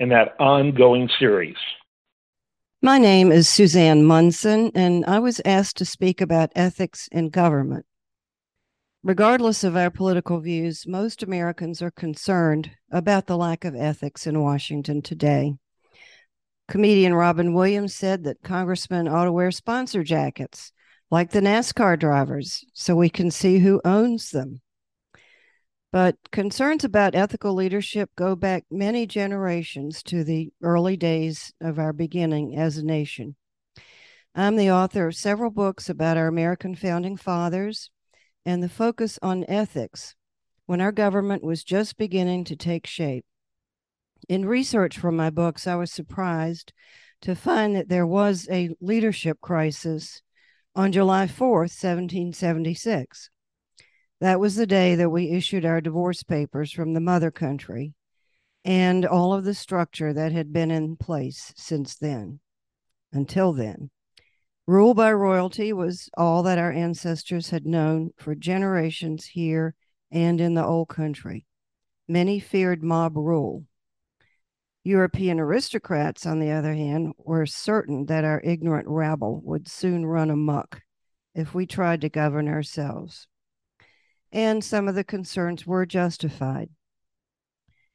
in that ongoing series. My name is Suzanne Munson, and I was asked to speak about ethics in government. Regardless of our political views, most Americans are concerned about the lack of ethics in Washington today. Comedian Robin Williams said that congressmen ought to wear sponsor jackets like the NASCAR drivers so we can see who owns them. But concerns about ethical leadership go back many generations to the early days of our beginning as a nation. I'm the author of several books about our American founding fathers and the focus on ethics when our government was just beginning to take shape. In research for my books, I was surprised to find that there was a leadership crisis on July 4th, 1776. That was the day that we issued our divorce papers from the mother country and all of the structure that had been in place since then, until then. Rule by royalty was all that our ancestors had known for generations here and in the old country. Many feared mob rule. European aristocrats, on the other hand, were certain that our ignorant rabble would soon run amuck if we tried to govern ourselves and some of the concerns were justified.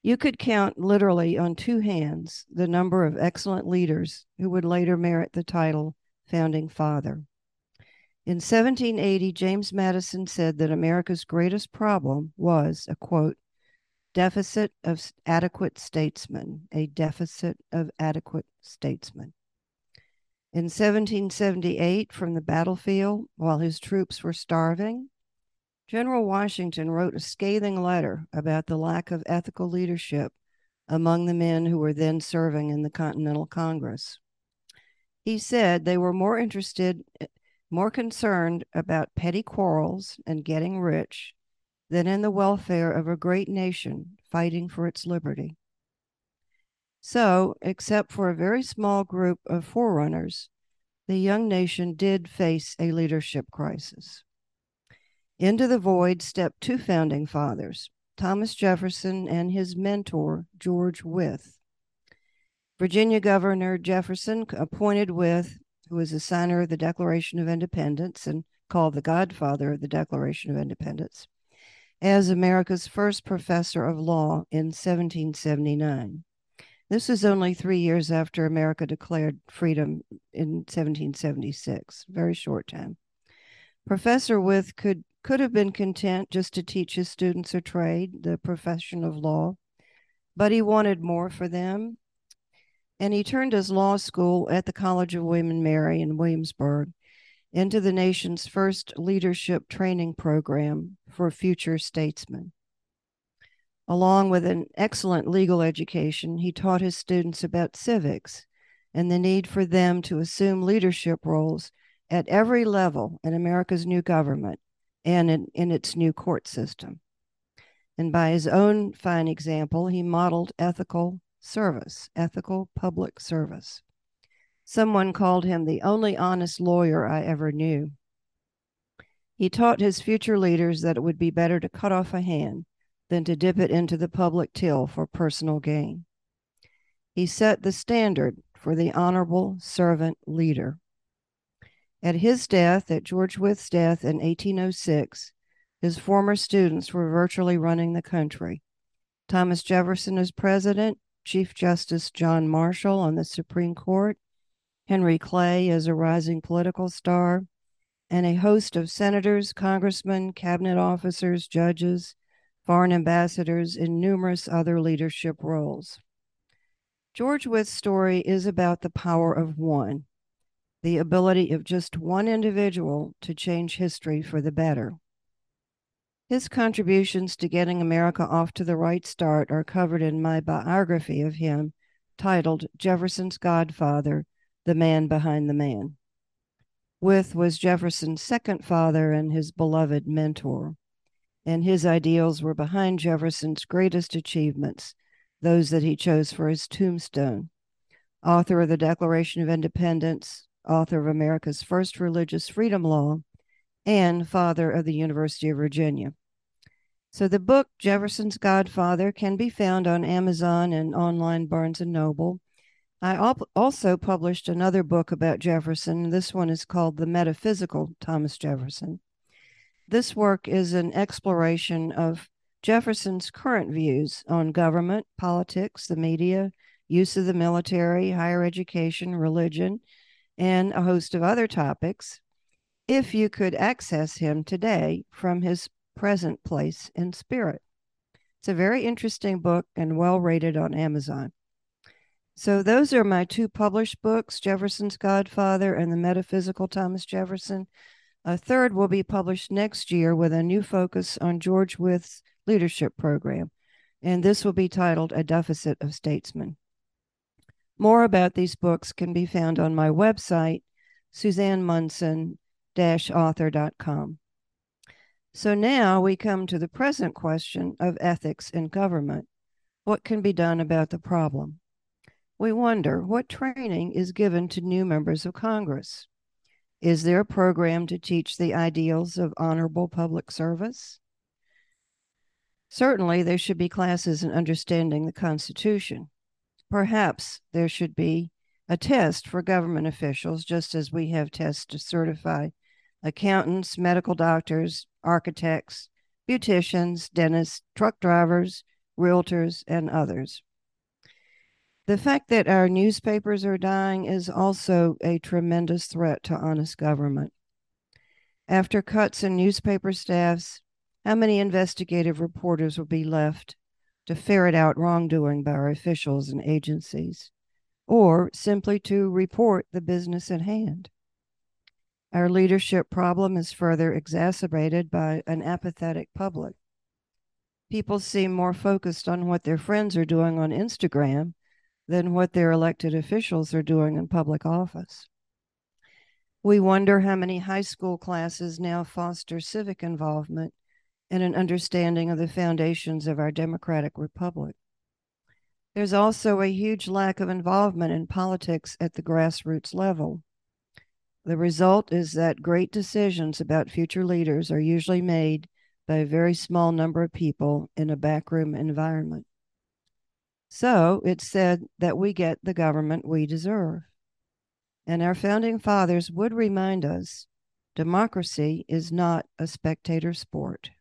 You could count literally on two hands the number of excellent leaders who would later merit the title Founding Father. In 1780, James Madison said that America's greatest problem was a quote, deficit of adequate statesmen, a deficit of adequate statesmen. In 1778, from the battlefield, while his troops were starving, General Washington wrote a scathing letter about the lack of ethical leadership among the men who were then serving in the Continental Congress. He said they were more interested, eh, more concerned about petty quarrels and getting rich than in the welfare of a great nation fighting for its liberty. So, except for a very small group of forerunners, the young nation did face a leadership crisis. Into the void stepped two founding fathers, Thomas Jefferson and his mentor, George Wythe. Virginia Governor Jefferson appointed Wythe, who was a signer of the Declaration of Independence and called the godfather of the Declaration of Independence, as America's first professor of law in 1779. This was only three years after America declared freedom in 1776, very short time. Professor Wythe could could have been content just to teach his students a trade, the profession of law, but he wanted more for them. And he turned his law school at the College of William and Mary in Williamsburg into the nation's first leadership training program for future statesmen. Along with an excellent legal education, he taught his students about civics and the need for them to assume leadership roles at every level in America's new government and in, in its new court system. And by his own fine example, he modeled ethical service, ethical public service. Someone called him the only honest lawyer I ever knew. He taught his future leaders that it would be better to cut off a hand than to dip it into the public till for personal gain. He set the standard for the honorable servant leader. At his death, at George Wythe's death in 1806, his former students were virtually running the country. Thomas Jefferson as president, Chief Justice John Marshall on the Supreme Court, Henry Clay as a rising political star, and a host of senators, congressmen, cabinet officers, judges, foreign ambassadors, and numerous other leadership roles. George Wythe's story is about the power of one the ability of just one individual to change history for the better. His contributions to getting America off to the right start are covered in my biography of him, titled Jefferson's Godfather, The Man Behind the Man. Wythe was Jefferson's second father and his beloved mentor, and his ideals were behind Jefferson's greatest achievements, those that he chose for his tombstone. Author of the Declaration of Independence, author of America's first religious freedom law, and father of the University of Virginia. So the book Jefferson's Godfather can be found on Amazon and online Barnes and Noble. I also published another book about Jefferson. This one is called The Metaphysical Thomas Jefferson. This work is an exploration of Jefferson's current views on government, politics, the media, use of the military, higher education, religion, and a host of other topics. If you could access him today from his present place in spirit. It's a very interesting book and well rated on Amazon. So, those are my two published books Jefferson's Godfather and The Metaphysical Thomas Jefferson. A third will be published next year with a new focus on George Wythe's leadership program, and this will be titled A Deficit of Statesmen. More about these books can be found on my website, suzannemunson-author.com. So now we come to the present question of ethics in government. What can be done about the problem? we wonder what training is given to new members of Congress. Is there a program to teach the ideals of honorable public service? Certainly, there should be classes in understanding the Constitution. Perhaps there should be a test for government officials, just as we have tests to certify accountants, medical doctors, architects, beauticians, dentists, truck drivers, realtors, and others. The fact that our newspapers are dying is also a tremendous threat to honest government. After cuts in newspaper staffs, how many investigative reporters will be left to ferret out wrongdoing by our officials and agencies, or simply to report the business at hand? Our leadership problem is further exacerbated by an apathetic public. People seem more focused on what their friends are doing on Instagram than what their elected officials are doing in public office. We wonder how many high school classes now foster civic involvement and an understanding of the foundations of our democratic republic. There's also a huge lack of involvement in politics at the grassroots level. The result is that great decisions about future leaders are usually made by a very small number of people in a backroom environment. So it's said that we get the government we deserve. And our founding fathers would remind us democracy is not a spectator sport.